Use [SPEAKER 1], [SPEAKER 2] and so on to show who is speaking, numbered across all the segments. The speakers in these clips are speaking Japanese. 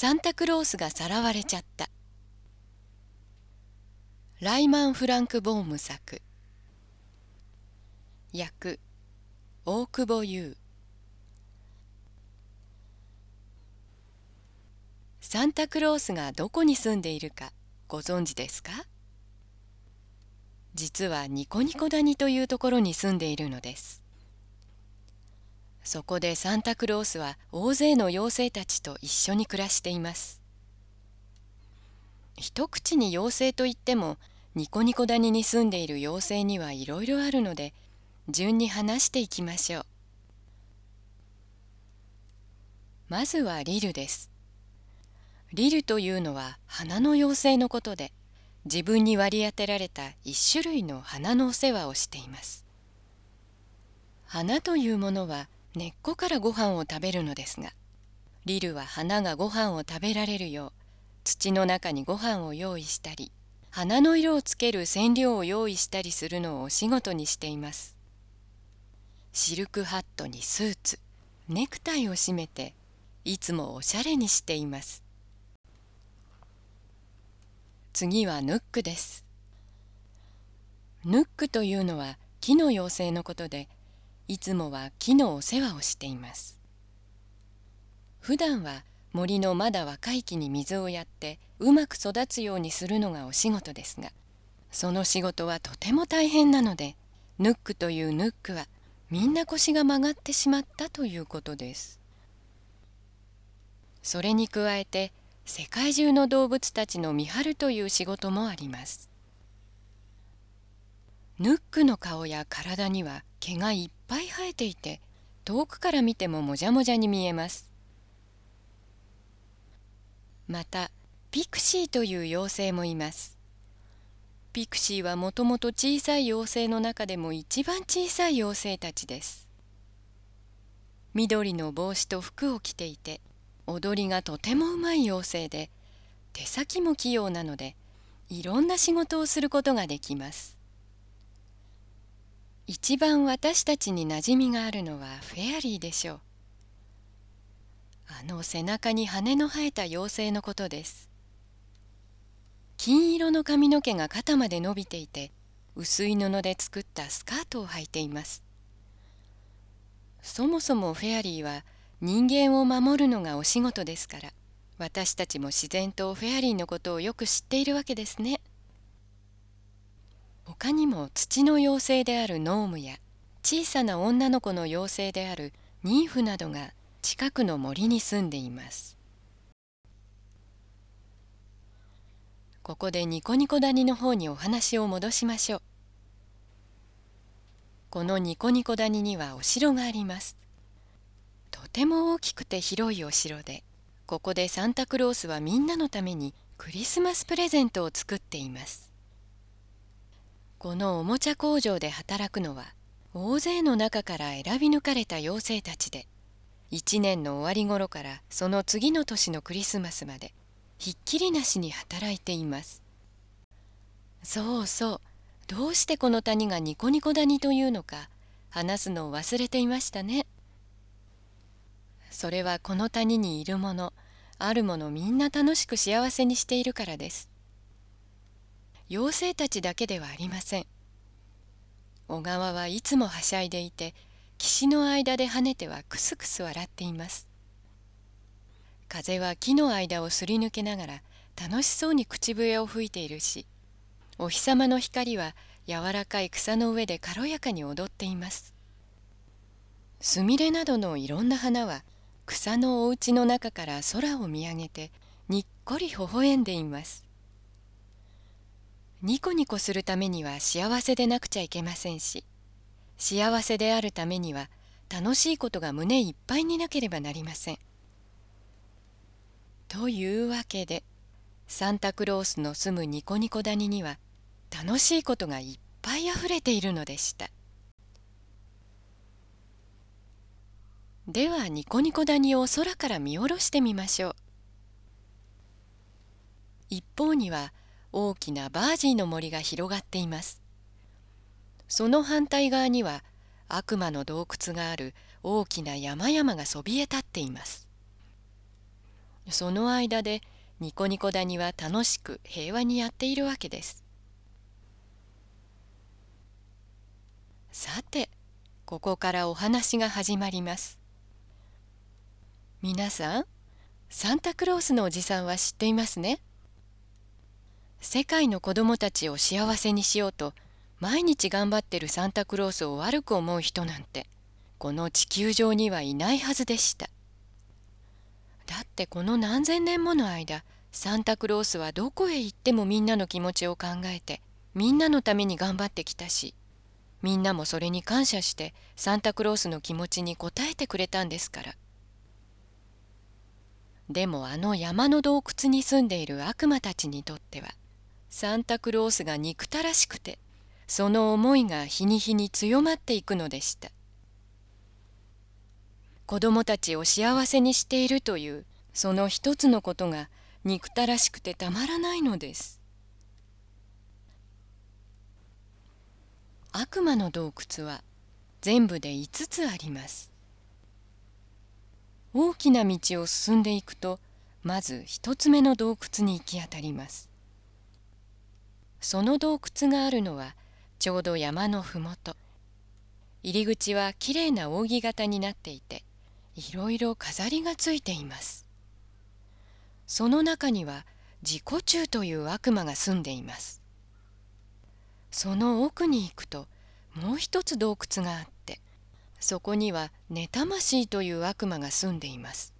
[SPEAKER 1] サンタクロースがさらわれちゃった。ライマン・フランク・ボーム作。訳大久保優。サンタクロースがどこに住んでいるかご存知ですか？実はニコニコ谷というところに住んでいるのです。そこでサンタクロースは大勢の妖精たちと一緒に暮らしています。一口に妖精といってもニコニコ谷に住んでいる妖精にはいろいろあるので順に話していきましょう。まずはリルです。リルというのは花の妖精のことで自分に割り当てられた一種類の花のお世話をしています。花というものは根っこからご飯を食べるのですがリルは花がご飯を食べられるよう土の中にご飯を用意したり花の色をつける染料を用意したりするのをお仕事にしています。シルクハットにスーツネクタイを締めていつもおしゃれにしています。次はヌックです。ヌックというのは木の妖精のことでいつもは木のお世話をしています。普段は森のまだ若い木に水をやってうまく育つようにするのがお仕事ですがその仕事はとても大変なのでヌックというヌックはみんな腰が曲がってしまったということです。それに加えて世界中の動物たちの見張るという仕事もあります。ヌックの顔や体には毛がいっぱい生えていて遠くから見てももじゃもじゃに見えます。またピクシーという妖精もいます。ピクシーはもともと小さい妖精の中でも一番小さい妖精たちです。緑の帽子と服を着ていて踊りがとてもうまい妖精で手先も器用なのでいろんな仕事をすることができます。一番私たちに馴染みがあるのはフェアリーでしょう。あの背中に羽の生えた妖精のことです。金色の髪の毛が肩まで伸びていて薄い布で作ったスカートを履いています。そもそもフェアリーは人間を守るのがお仕事ですから私たちも自然とフェアリーのことをよく知っているわけですね。他にも土の妖精であるノームや小さな女の子の妖精であるニーフなどが近くの森に住んでいます。ここでニコニコ谷の方にお話を戻しましょう。このニコニコ谷にはお城があります。とても大きくて広いお城でここでサンタクロースはみんなのためにクリスマスプレゼントを作っています。このおもちゃ工場で働くのは大勢の中から選び抜かれた妖精たちで一年の終わり頃からその次の年のクリスマスまでひっきりなしに働いています。そうそうどうしてこの谷がニコニコ谷というのか話すのを忘れていましたね。それはこの谷にいるものあるものみんな楽しく幸せにしているからです。妖精たちだけではありません。小川はいつもはしゃいでいて岸の間で跳ねてはクスクス笑っています。風は木の間をすり抜けながら楽しそうに口笛を吹いているしお日様の光は柔らかい草の上で軽やかに踊っています。すみれなどのいろんな花は草のお家の中から空を見上げてにっこり微笑んでいます。ニコニコするためには幸せでなくちゃいけませんし幸せであるためには楽しいことが胸いっぱいになければなりません。というわけでサンタクロースの住むニコニコ谷には楽しいことがいっぱいあふれているのでした。ではニコニコ谷を空から見下ろしてみましょう一方には大きなバージーの森が広がっています。その反対側には悪魔の洞窟がある大きな山々がそびえ立っています。その間でニコニコ谷は楽しく平和にやっているわけです。さてここからお話が始まります。皆さんサンタクロースのおじさんは知っていますね。世界の子供たちを幸せにしようと毎日頑張ってるサンタクロースを悪く思う人なんてこの地球上にはいないはずでした。だってこの何千年もの間サンタクロースはどこへ行ってもみんなの気持ちを考えてみんなのために頑張ってきたしみんなもそれに感謝してサンタクロースの気持ちに応えてくれたんですから。でもあの山の洞窟に住んでいる悪魔たちにとってはサンタクロースが憎たらしくてその思いが日に日に強まっていくのでした。子供たちを幸せにしているというその一つのことが憎たらしくてたまらないのです。悪魔の洞窟は全部で5つあります。大きな道を進んでいくとまず一つ目の洞窟に行き当たります。その洞窟があるのはちょうど山のふもと入り口はきれいな扇形になっていていろいろ飾りがついています。その中には自己中という悪魔が住んでいます。その奥に行くともう一つ洞窟があってそこには妬ましいという悪魔が住んでいます。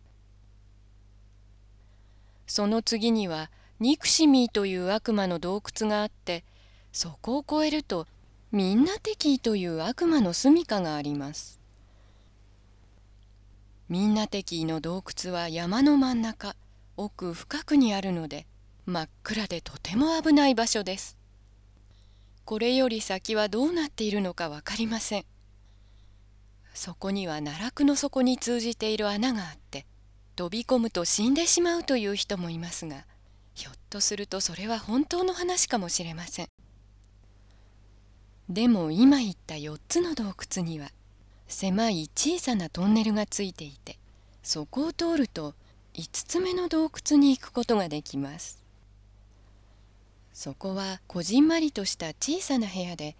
[SPEAKER 1] その次にはニクシミーという悪魔の洞窟があってそこを越えるとみんな敵という悪魔の住処があります。みんな敵の洞窟は山の真ん中奥深くにあるので真っ暗でとても危ない場所です。これより先はどうなっているのか分かりません。そこには奈落の底に通じている穴があって飛び込むと死んでしまうという人もいますがひょっとするとそれは本当の話かもしれません。でも今言った4つの洞窟には狭い小さなトンネルがついていてそこを通ると5つ目の洞窟に行くことができます。そこはこじんまりとした小さな部屋で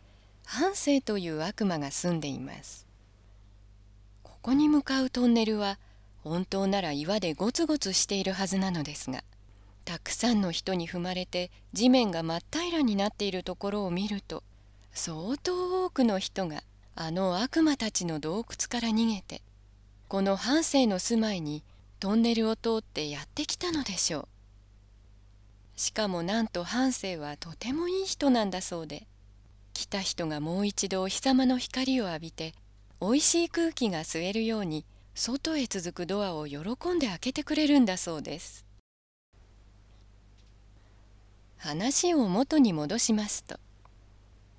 [SPEAKER 1] 半生という悪魔が住んでいます。ここに向かうトンネルは本当なら岩でゴツゴツしているはずなのですがたくさんの人に踏まれて地面が真っ平らになっているところを見ると相当多くの人があの悪魔たちの洞窟から逃げてこの半生の住まいにトンネルを通ってやってきたのでしょう。しかもなんと半生はとてもいい人なんだそうで来た人がもう一度お日様の光を浴びておいしい空気が吸えるように外へ続くドアを喜んで開けてくれるんだそうです。話を元に戻しますと。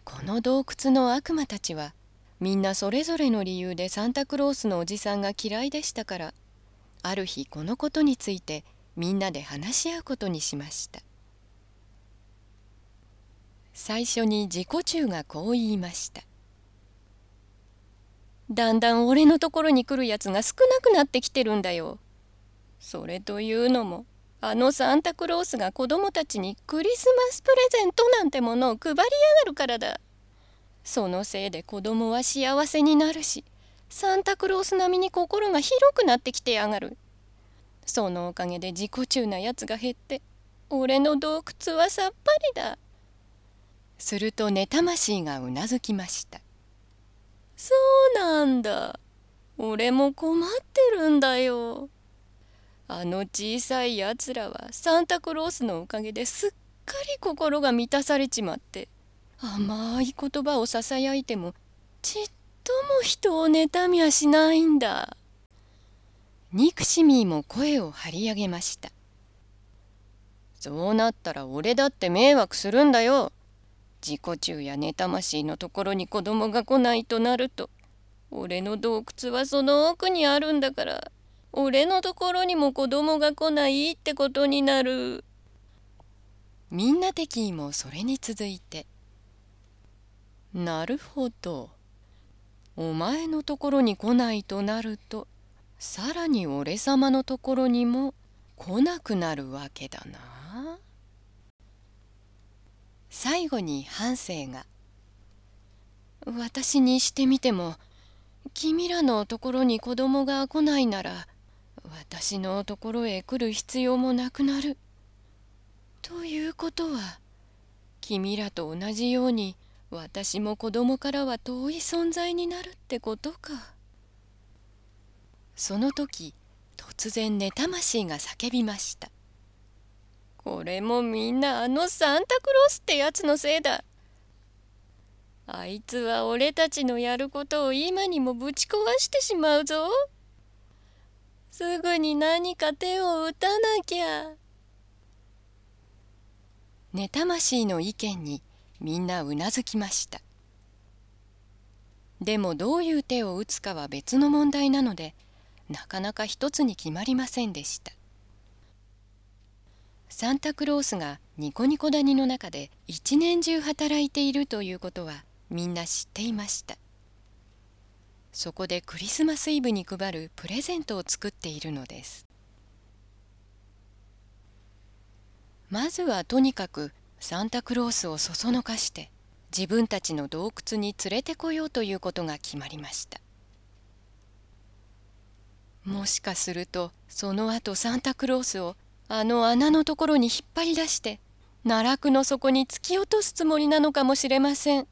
[SPEAKER 1] この洞窟の悪魔たちはみんなそれぞれの理由でサンタクロースのおじさんが嫌いでしたからある日このことについてみんなで話し合うことにしました。最初に自己中がこう言いました。だんだん俺のところに来るやつが少なくなってきてるんだよ。それというのもあのサンタクロースが子供たちにクリスマスプレゼントなんてものを配りやがるからだ。そのせいで子供は幸せになるしサンタクロース並みに心が広くなってきてやがる。そのおかげで自己中なやつが減って俺の洞窟はさっぱりだ。すると寝魂がうなずきました。そうなんだ。俺も困ってるんだよ。あの小さいやつらはサンタクロースのおかげですっかり心が満たされちまって甘い言葉をささやいてもちっとも人を妬みはしないんだ。ニクシミーも声を張り上げました。そうなったら俺だって迷惑するんだよ。自己中や妬ましいのところに子供が来ないとなると、俺の洞窟はその奥にあるんだから、俺のところにも子供が来ないってことになる。みんな的もそれに続いて、なるほど。お前のところに来ないとなるとさらに俺様のところにも来なくなるわけだな最後に半生が「私にしてみても君らのところに子供が来ないなら私のところへ来る必要もなくなる。ということは君らと同じように私も子供からは遠い存在になるってことか。その時突然寝魂が叫びました。これもみんなあのサンタクロースってやつのせいだ。あいつは俺たちのやることを今にもぶち壊してしまうぞ。すぐに何か手を打たなきゃ。寝魂の意見にみんなうなずきました。でもどういう手を打つかは別の問題なのでなかなか一つに決まりませんでした。サンタクロースがニコニコ谷の中で一年中働いているということはみんな知っていましたそこでクリスマスイブに配るプレゼントを作っているのですまずはとにかくサンタクロースをそそのかして自分たちの洞窟に連れてこようということが決まりましたもしかするとその後サンタクロースをあの穴のところに引っ張り出して奈落の底に突き落とすつもりなのかもしれません。